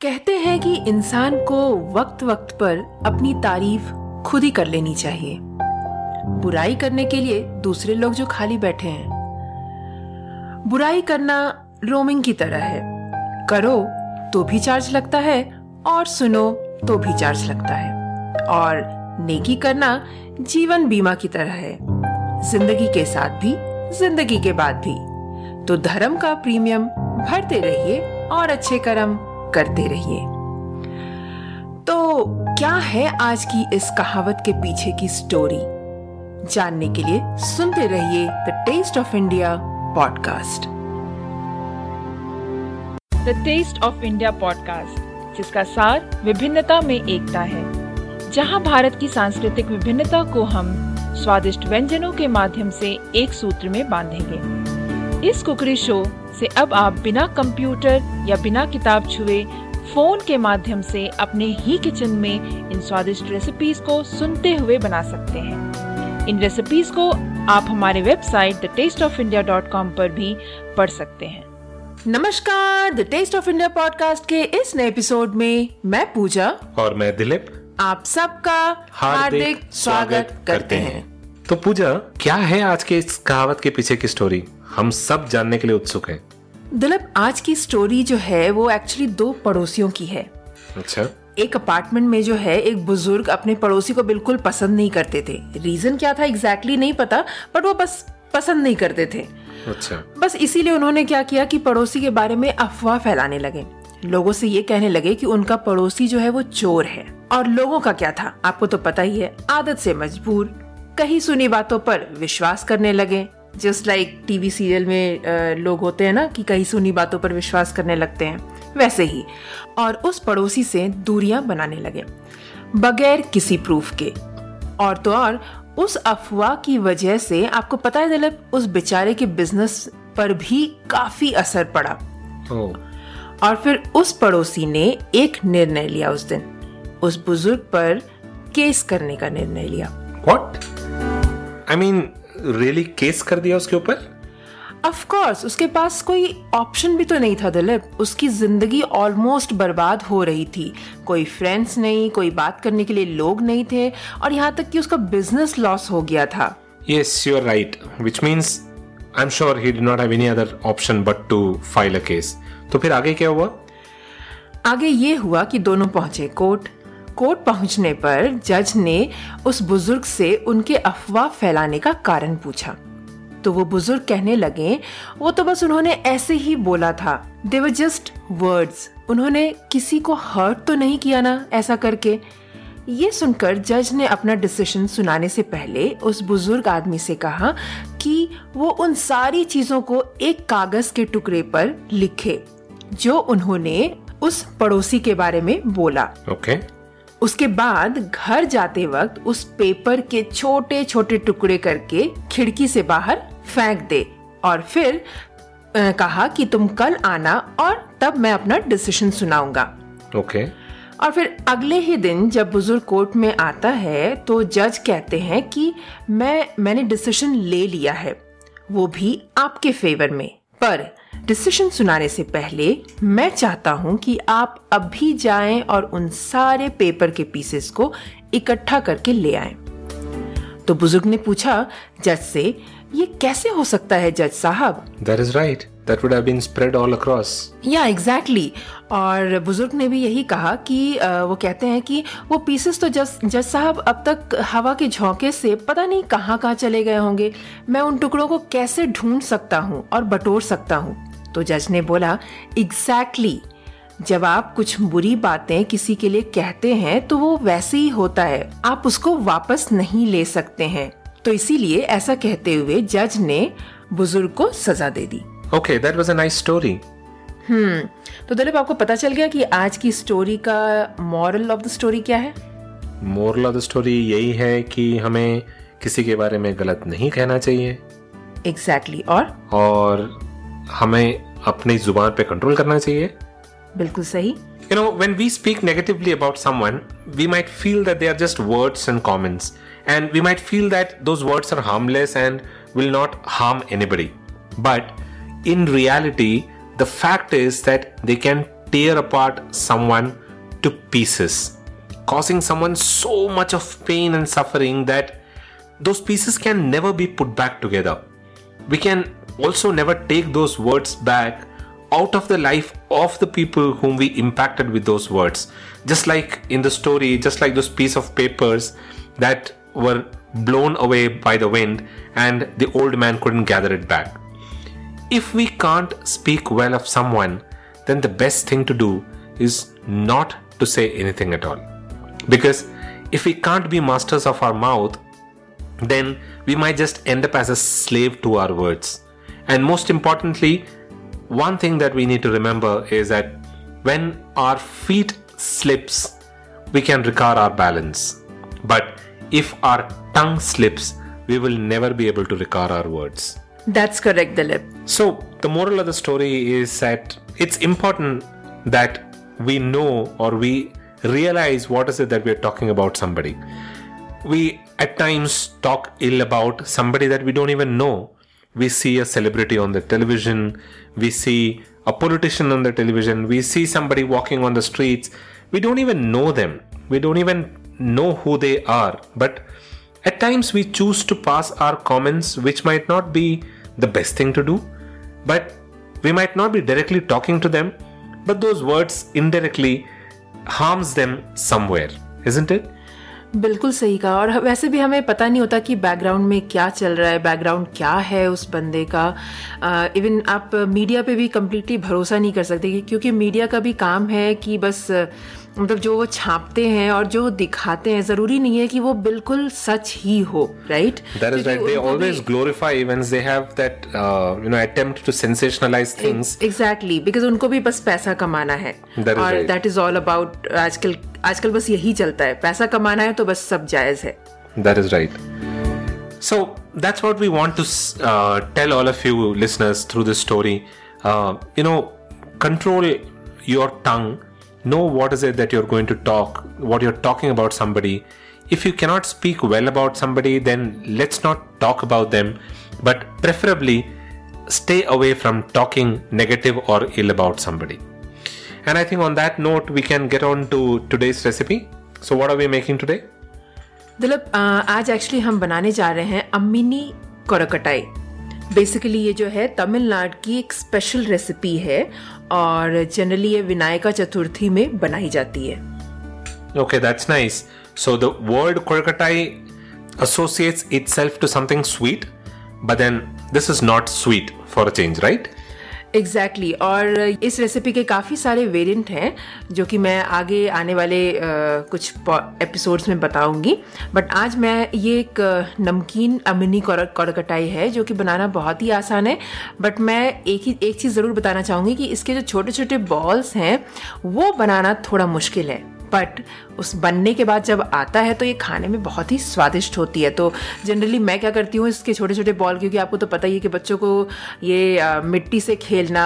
कहते हैं कि इंसान को वक्त वक्त पर अपनी तारीफ़ खुद ही कर लेनी चाहिए। बुराई करने के लिए दूसरे लोग जो खाली बैठे हैं। बुराई करना रोमिंग की तरह है। करो तो भी चार्ज लगता है और सुनो तो भी चार्ज लगता है। और नेकी करना जीवन बीमा की तरह है। ज़िंदगी के साथ भी, ज़िंदगी के बाद भी। तो धर्म का प्रीमियम भरते रहिए और अच्छे कर्म करते रहिए। तो क्या है आज की इस कहावत के पीछे की स्टोरी जानने के लिए सुनते रहिए the taste of India podcast the taste of India podcast जिसका सार विभिन्नता में एकता है। जहाँ भारत की सांस्कृतिक विभिन्नता को हम स्वादिष्ट व्यंजनों के माध्यम से एक सूत्र में बांधेंगे। इस कुकरी शो से अब आप बिना कंप्यूटर या बिना किताब छुए फ़ोन के माध्यम से अपने ही किचन में इन स्वादिष्ट रेसिपीज़ को सुनते हुए बना सकते हैं। इन रेसिपीज़ को आप हमारे website the taste of India dot com पर भी पढ़ सकते हैं। नमस्कार the taste of India podcast के इस नए एपिसोड में मैं पूजा और मैं दिलीप। आप सबका हार्दिक स्वागत करते हैं। तो पूजा क्या है आज के इस कहावत के पीछे की स्टोरी हम सब जानने के लिए उत्सुक हैं। दिलीप आज की स्टोरी जो है वो एक्चुअली दो पड़ोसियों की है। अच्छा। एक अपार्टमेंट में जो है एक बुज़ुर्ग अपने पड़ोसी को बिल्कुल पसंद नहीं करते थे। रीजन क्या था एग्जैक्टली exactly नहीं पता बट वो बस पसंद नहीं करते थे। अच्छा। बस इसीलिए उन्होंने क्या किया कि पड़ोसी के बारे में अफवाह फैलाने लगे। लोगों से ये कहने लगे कि उनका पड़ोसी जो है वो चोर है। और लोगों का क्या था आपको तो पता ही है आदत से मजबूर कहीं सुनी बातों पर विश्वास करने लगे। जस्ट लाइक टीवी सीरियल में लोग होते हैं ना कि कहीं सुनी बातों पर विश्वास करने लगते हैं वैसे ही। और उस पड़ोसी से दूरियाँ बनाने लगे बगैर किसी प्रूफ के। और तो और उस अफवाह की वजह से आपको पता है दिलीप उस बेचारे के बिज़नेस पर भी काफ़ी असर पड़ा। ओ, और फिर उस पड़ोसी ने एक निर्णय लिया उस दिन उस बुज़ुर्ग पर केस करने का निर्णय लिया। What I mean really case कर दिया उसके ऊपर? ऑफ़ कोर्स उसके पास कोई ऑप्शन भी तो नहीं था दिलीप। उसकी ज़िंदगी ऑलमोस्ट बर्बाद हो रही थी। कोई फ्रेंड्स नहीं कोई बात करने के लिए लोग नहीं थे और यहाँ तक कि उसका बिज़नेस लॉस हो गया था। Yes you are right which means I am sure he did not have any other option but to file a case तो फिर आगे क्या हुआ? आगे ये हुआ कि दोनों पहुँचे कोर्ट। कोर्ट पहुँचने पर जज ने उस बुज़ुर्ग से उनके अफवाह फैलाने का कारण पूछा। तो वो बुज़ुर्ग कहने लगे, वो तो बस उन्होंने ऐसे ही बोला था। दे वर जस्ट वर्ड्स उन्होंने किसी को हर्ट तो नहीं किया ना, ऐसा करके। ये सुनकर जज ने अपना डिसीज़न सुनाने से पहले उस बुज़ुर्ग आदमी से कहा कि वो उन सारी चीज़ों को एक कागज़ के टुकड़े पर लिखे, जो उन्होंने उस पड़ोसी के बारे में बोला। Okay okay. उसके बाद घर जाते वक्त उस पेपर के छोटे छोटे टुकड़े करके खिड़की से बाहर फेंक दे और फिर आ, कहा कि तुम कल आना और तब मैं अपना डिसीज़न सुनाऊँगा। ओके और फिर अगले ही दिन जब बुज़ुर्ग कोर्ट में आता है तो जज कहते हैं कि मैं मैंने डिसीज़न ले लिया है वो भी आपके फेवर में। पर डिसीज़न सुनाने से पहले, मैं चाहता हूँ कि आप अभी जाएँ और उन सारे पेपर के पीसेस को इकट्ठा करके ले आएँ। तो बुज़ुर्ग ने पूछा, जज से ये कैसे हो सकता है जज साहब? That is right that would have been spread all across या एग्जैक्टली और बुज़ुर्ग ने भी यही कहा कि वो कहते हैं कि वो पीसेस तो जज जज साहब अब तक हवा के झोंके से पता नहीं कहाँ कहाँ चले गए होंगे। मैं उन टुकड़ों को कैसे ढूंढ सकता हूँ और बटोर सकता हूँ? तो जज ने बोला एग्जैक्टली exactly, जब आप कुछ बुरी बातें किसी के लिए कहते हैं तो वो वैसे ही होता है। आप उसको वापस नहीं ले सकते हैं। तो इसीलिए ऐसा कहते हुए जज ने बुज़ुर्ग को सजा दे दी। Okay that was a nice story hmm तो दिलीप आपको पता चल गया कि आज की स्टोरी का मॉरल ऑफ़ द स्टोरी क्या है? मॉरल ऑफ़ द स्टोरी यही है कि हमें किसी के बारे में गलत नहीं कहना चाहिए। Exactly exactly. और? और हमें अपनी ज़ुबान पे कंट्रोल करना चाहिए। बिल्कुल सही। You know, when we speak negatively about someone, we might feel that they are just words and comments. And we might feel that those words are harmless and will not harm anybody. But in reality, the fact is that they can tear apart someone to pieces, causing someone so much of pain and suffering that those pieces can never be put back together. We can also never take those words back out of the life of the people whom we impacted with those words. Just like in the story, just like those piece of papers that were blown away by the wind and the old man couldn't gather it back. If we can't speak well of someone, then the best thing to do is not to say anything at all. Because if we can't be masters of our mouth, then we might just end up as a slave to our words. And most importantly, one thing that we need to remember is that when our feet slips, we can recover our balance. But if our tongue slips, we will never be able to recover our words. That's correct, Dilip. So, the moral of the story is that it's important that we know or we realize what is it that we're talking about somebody. We at times talk ill about somebody that we don't even know we see a celebrity on the television, we see a politician on the television, we see somebody walking on the streets. We don't even know them, we don't even know who they are. But at times we choose to pass our comments, which might not be the best thing to do, but we might not be directly talking to them, but those words indirectly harms them somewhere, isn't it? बिल्कुल सही कहा और वैसे भी हमें पता नहीं होता कि बैकग्राउंड में क्या चल रहा है बैकग्राउंड क्या है उस बंदे का इवन आप मीडिया पे भी कम्प्लीटली भरोसा नहीं कर सकते क्योंकि मीडिया का भी काम है कि बस मतलब जो वो छापते हैं और जो दिखाते हैं ज़रूरी नहीं है कि वो बिल्कुल सच ही हो right that is right they always glorify events they have that you know attempt to sensationalise things exactly because उनको भी बस पैसा कमाना है। और दैट इज़ ऑल अबाउट आजकल आजकल बस यही चलता है। पैसा कमाना है तो बस सब जायज़ है। That is right So that's what we want to uh, tell all of you listeners through this story. Uh, you know, control your tongue. know what is it that you're going to talk, what you're talking about somebody. If you cannot speak well about somebody, then let's not talk about them, but preferably stay away from talking negative or ill about somebody. And I think on that note, we can get on to today's recipe. So, what are we making today? Dilip आज actually हम बनाने जा रहे हैं अम्मिनी कोरकटाई basically ये जो है तमिलनाडु की एक स्पेशल रेसिपी है और जनरली ये विनायका चतुर्थी में बनाई जाती है। Okay that's nice so the word कोलकाताई associates itself to something sweet but then this is not sweet for a change right exactly exactly. और इस रेसिपी के काफ़ी सारे वेरिएंट हैं जो कि मैं आगे आने वाले आ, कुछ एपिसोड्स में बताऊँगी। बट आज मैं ये एक नमकीन अमिनी कड़कटाई है जो कि बनाना बहुत ही आसान है। बट मैं एक ही एक चीज़ ज़रूर बताना चाहूँगी कि इसके जो छोटे छोटे बॉल्स हैं वो बनाना थोड़ा मुश्किल है। बट उस बनने के बाद जब आता है तो ये खाने में बहुत ही स्वादिष्ट होती है। तो जनरली मैं क्या करती हूँ इसके छोटे छोटे बॉल क्योंकि आपको तो पता ही है कि बच्चों को ये आ, मिट्टी से खेलना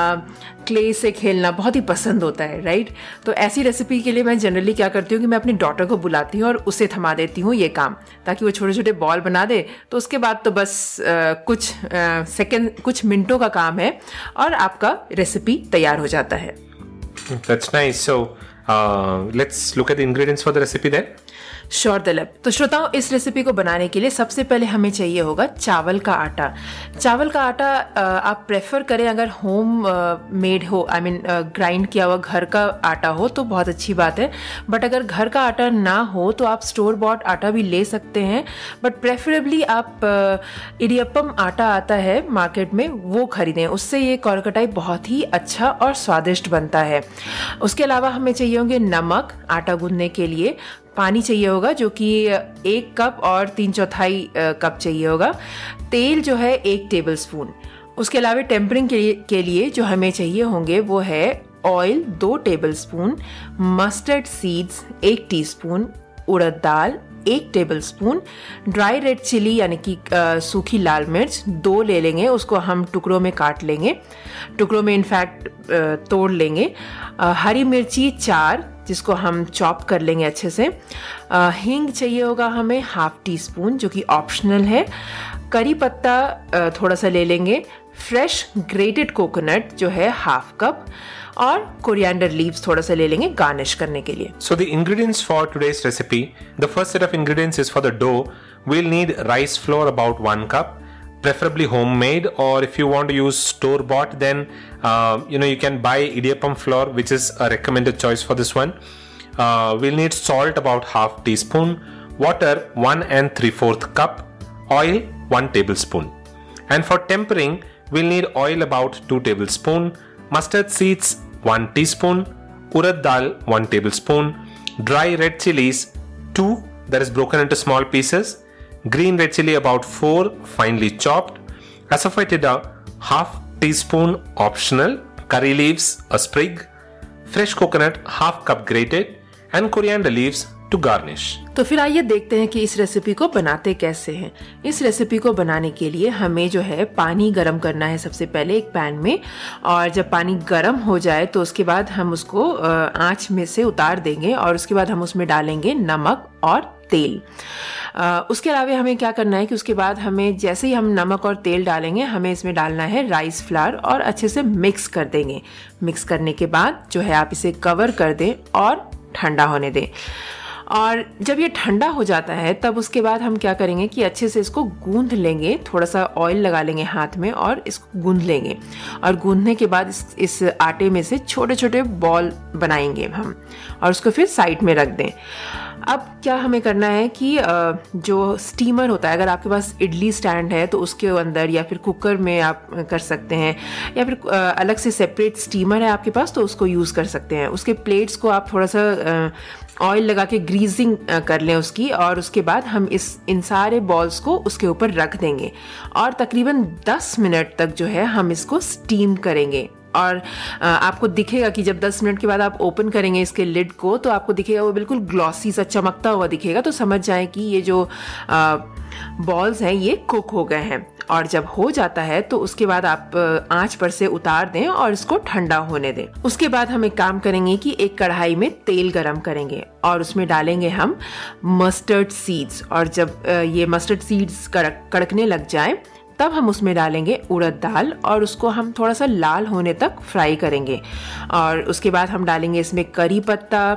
क्ले से खेलना बहुत ही पसंद होता है राइट तो ऐसी रेसिपी के लिए मैं जनरली क्या करती हूँ कि मैं अपनी डॉटर को बुलाती हूँ और उसे थमा देती हूँ ये काम ताकि वो छोटे छोटे बॉल बना दे। तो उसके बाद तो बस आ, कुछ सेकेंड कुछ मिनटों का काम है और आपका रेसिपी तैयार हो जाता है। That's nice. So, Uh, let's look at the ingredients for the recipe then. Sure दलब तो श्रोताओं, इस रेसिपी को बनाने के लिए सबसे पहले हमें चाहिए होगा चावल का आटा। चावल का आटा आप प्रेफर करें अगर होम मेड हो आई मीन ग्राइंड किया हुआ घर का आटा हो तो बहुत अच्छी बात है। बट अगर घर का आटा ना हो तो आप स्टोर बॉट आटा भी ले सकते हैं। बट प्रेफरेबली आप इडियपम आटा आता है मार्केट में, वो खरीदें। उससे ये कॉरकटाई बहुत ही अच्छा और स्वादिष्ट बनता है। उसके अलावा हमें चाहिए होंगे नमक आटा गूंदने के लिए। पानी चाहिए होगा जो कि एक कप और तीन चौथाई कप चाहिए होगा। तेल जो है एक टेबल स्पून उसके अलावा टेम्परिंग के के लिए जो हमें चाहिए होंगे वो है ऑयल दो टेबल स्पून मस्टर्ड सीड्स एक टीस्पून उड़द दाल एक tablespoon dry red chilli यानी कि सूखी लाल मिर्च दो ले लेंगे उसको हम टुकड़ों में काट लेंगे। टुकड़ों में इनफैक्ट तोड़ लेंगे। आ, हरी मिर्ची चार जिसको हम चॉप कर लेंगे अच्छे से। हींग चाहिए होगा हमें हाफ़ टी स्पून, जो कि ऑप्शनल है। करी पत्ता थोड़ा सा ले लेंगे। फ्रेश ग्रेटेड कोकोनट, जो है हाफ़ कप। और कोरिएंडर लीव्स थोड़ा सा ले लेंगे गार्निश करने के लिए। So the ingredients for today's recipe the first set of ingredients is for the dough we'll need rice flour about one cup preferably home made और if you want to use store bought then uh, you know you can buy idiyappam flour, which is a recommended choice for this one. Uh, we'll need salt about half teaspoon, water one and three fourth cup, oil one tablespoon. And for tempering, we'll need oil about 2 tablespoon, mustard seeds 1 teaspoon, urad dal 1 tablespoon, dry red chilies 2 that is broken into small pieces, green red chili about 4 finely chopped, asafoetida half teaspoon optional, curry leaves a sprig, fresh coconut half cup grated and coriander leaves to garnish. तो फिर आइए देखते हैं कि इस recipe को बनाते कैसे हैं इस रेसिपी को बनाने के लिए हमें जो है पानी गरम करना है सबसे पहले एक पैन में और जब पानी गरम हो जाए तो उसके बाद हम उसको आँच में से उतार देंगे और उसके बाद हम उसमें डालेंगे नमक और तेल। आ, उसके अलावा हमें क्या करना है कि उसके बाद हमें जैसे ही हम नमक और तेल डालेंगे हमें इसमें डालना है राइस फ्लावर और अच्छे से मिक्स कर देंगे। मिक्स करने के बाद जो है आप इसे कवर कर दें और ठंडा होने दें। और जब ये ठंडा हो जाता है तब उसके बाद हम क्या करेंगे कि अच्छे से इसको गूंद लेंगे थोड़ा सा ऑयल लगा लेंगे हाथ में और इसको गूंद लेंगे। और गूंदने के बाद इस, इस आटे में से छोटे छोटे बॉल बनाएँगे हम और उसको फिर साइड में रख दें। अब क्या हमें करना है कि जो स्टीमर होता है, अगर आपके पास इडली स्टैंड है तो उसके अंदर या फिर कुकर में आप कर सकते हैं, या फिर अलग से सेपरेट स्टीमर है आपके पास तो उसको यूज़ कर सकते हैं। उसके प्लेट्स को आप थोड़ा सा ऑयल लगा के ग्रीजिंग कर लें उसकी, और उसके बाद हम इस, इन सारे बॉल्स को उसके ऊपर रख देंगे, और तकरीबन 10 मिनट तक जो है, हम इसको स्टीम करेंगे। और आपको दिखेगा कि जब 10 मिनट के बाद आप ओपन करेंगे इसके लिड को तो आपको दिखेगा वो बिल्कुल ग्लॉसी सा, चमकता हुआ दिखेगा। तो समझ जाए कि ये जो बॉल्स हैं, ये कुक हो गए हैं। और जब हो जाता है तो उसके बाद आप आँच पर से उतार दें और इसको ठंडा होने दें। उसके बाद हम एक काम करेंगे कि एक कढ़ाई में तेल गरम करेंगे और उसमें डालेंगे हम मस्टर्ड सीड्स और जब ये मस्टर्ड सीड्स कड़क, कड़कने लग जाए तब हम उसमें डालेंगे उड़द दाल और उसको हम थोड़ा सा लाल होने तक फ्राई करेंगे। और उसके बाद हम डालेंगे इसमें करी पत्ता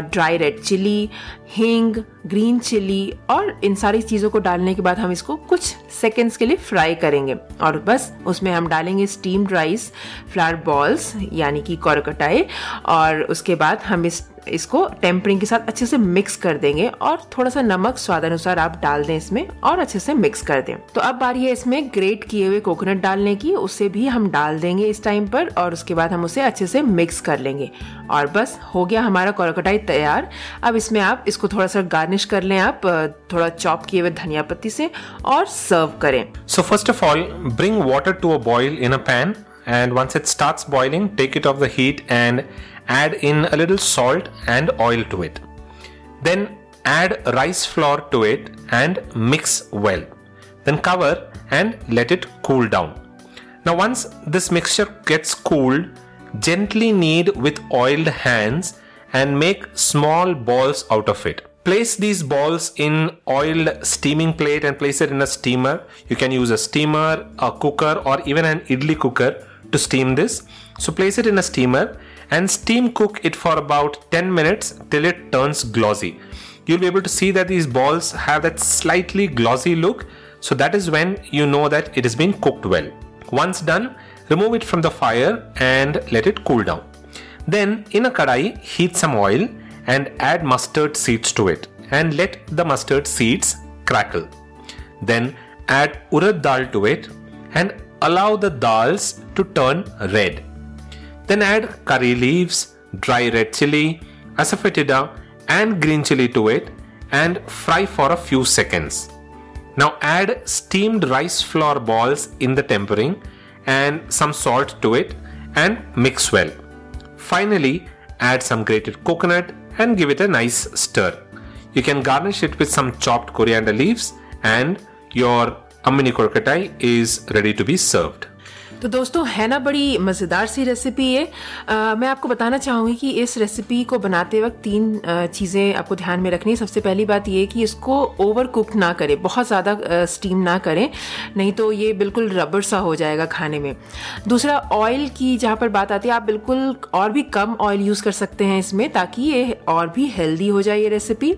ड्राई रेड चिली, हींग ग्रीन चिली और इन सारी चीज़ों को डालने के बाद हम इसको कुछ सेकेंड्स के लिए फ्राई करेंगे। और बस, उसमें हम डालेंगे स्टीम्ड राइस फ्लावर बॉल्स यानी कि कोरकटाए और उसके बाद हम इस, इसको टेम्परिंग के साथ अच्छे से मिक्स कर देंगे और थोड़ा सा नमक स्वाद अनुसार आप डाल दें इसमें और अच्छे से मिक्स कर दें। तो अब बारी है इसमें ग्रेट किए हुए कोकोनट डालने की, उसे भी हम डाल देंगे इस टाइम पर और उसके बाद हम उसे अच्छे से मिक्स कर लेंगे। और बस, हो गया हमारा कोरकटाई तैयार। अब इसमें आप इसको थोड़ा सा गार्निश गार्निश कर लें आप थोड़ा चॉप किए हुए धनिया पत्ती से और सर्व करें। So first of all bring water to a in pan and once it starts boiling take it off the and add in little salt and oil to it then add rice flour to it and mix well then cover and let it cool down Now, once this mixture gets cooled, gently knead with oiled hands and make small balls out of it. Place these balls in oiled steaming plate and place it in a steamer. You can use a steamer, a cooker, or even an idli cooker to steam this. So place it in a steamer and steam cook it for about 10 minutes till it turns glossy. You'll be able to see that these balls have that slightly glossy look. So that is when you know that it has been cooked well. Once done, remove it from the fire and let it cool down. Then in a kadai, heat some oil and add mustard seeds to it and let the mustard seeds crackle. Then add urad dal to it and allow the dals to turn red. Then add curry leaves, dry red chili, asafoetida and green chili to it and fry for a few seconds. Now add steamed rice flour balls in the tempering and some salt to it and mix well. Finally, add some grated coconut and give it a nice stir. You can garnish it with some chopped coriander leaves and your amini korkatai is ready to be served. तो दोस्तों है ना बड़ी मज़ेदार सी recipe है आ, मैं आपको बताना चाहूँगी कि इस रेसिपी को बनाते वक्त तीन चीज़ें आपको ध्यान में रखनी है। सबसे पहली बात ये कि इसको ओवर कुक ना करें बहुत ज़्यादा स्टीम ना करें नहीं तो ये बिल्कुल रबर सा हो जाएगा खाने में। दूसरा ऑयल की जहाँ पर बात आती है आप बिल्कुल और भी कम ऑयल यूज़ कर सकते हैं इसमें ताकि ये और भी हेल्दी हो जाए ये रेसिपी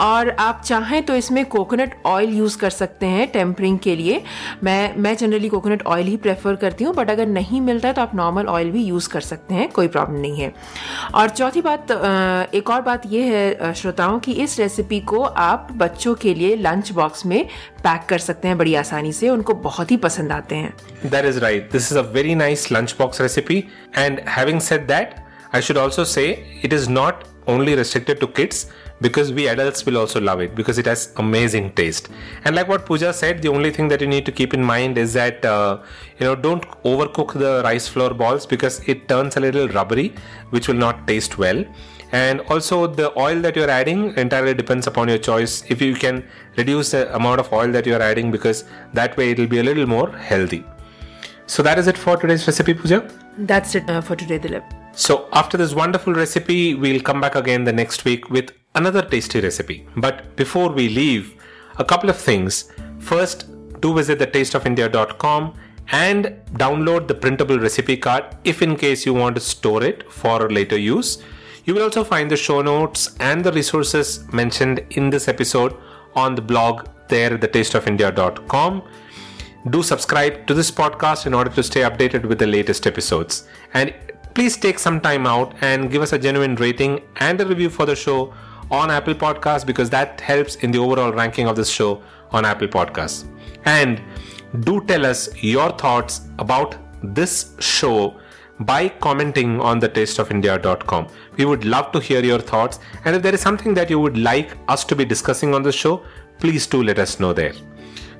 और आप चाहें तो इसमें कोकोनट ऑयल यूज़ कर सकते हैं टेम्परिंग के लिए। मैं मैं जनरली कोकोनट ऑयल ही प्रेफर करती हूँ बट अगर नहीं मिलता है तो आप नॉर्मल ऑयल भी यूज़ कर सकते हैं, कोई प्रॉब्लम नहीं है। और चौथी बात एक और बात यह है श्रोताओं, की इस रेसिपी को आप बच्चों के लिए लंच बॉक्स में पैक कर सकते हैं बड़ी आसानी से, उनको बहुत ही पसंद आते हैं। That is right this is a very nice lunch box recipe and having said that I should also say it is not only restricted to kids. Because we adults will also love it because it has amazing taste. And like what Pooja said the only thing that you need to keep in mind is that uh, you know don't overcook the rice flour balls because it turns a little rubbery which will not taste well. And also the oil that you're adding entirely depends upon your choice. If you can reduce the amount of oil that you're adding because that way it'll be a little more healthy. So that is it for today's recipe Pooja? That's it uh, for today Dilip. So, after this wonderful recipe, we'll come back again the next week with another tasty recipe. But before we leave, a couple of things. First, do visit the tasteofindia.com and download the printable recipe card if in case you want to store it for later use. You will also find the show notes and the resources mentioned in this episode on the blog there thetasteofindia.com. Do subscribe to this podcast in order to stay updated with the latest episodes. And please take some time out and give us a genuine rating and a review for the show on Apple Podcasts because that helps in the overall ranking of this show on Apple Podcasts. And do tell us your thoughts about this show by commenting on the tasteofindia.com. We would love to hear your thoughts, and if there is something that you would like us to be discussing on the show, please do let us know there.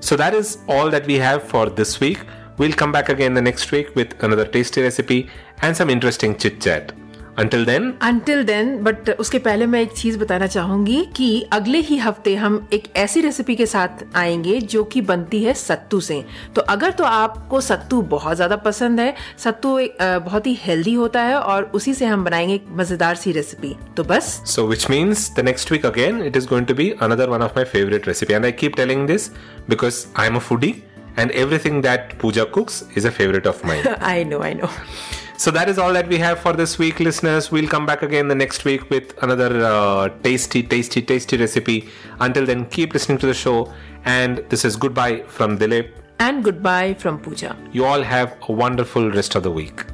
So, that is all that we have for this week. We'll come back again the next week with another tasty recipe and some interesting chit chat. Until then. Until then, but उसके पहले मैं एक चीज़ बताना चाहूँगी कि अगले ही हफ़्ते हम एक ऐसी रेसिपी के साथ आएँगे जो कि बनती है सत्तू से। तो अगर तो आपको सत्तू बहुत ज़्यादा पसंद है सत्तू बहुत ही हेल्दी होता है और उसी से हम बनाएँगे एक मज़ेदार सी रेसिपी तो बस। So which means the next week again it is going to be another one of my favourite recipe and I keep telling this because I am a foodie and everything that Pooja cooks is a favourite of mine I know I know So that is all that we have for this week, listeners. We'll come back again the next week with another uh, tasty, tasty, tasty recipe. Until then, keep listening to the show. And this is goodbye from Dilip. And goodbye from Pooja. You all have a wonderful rest of the week.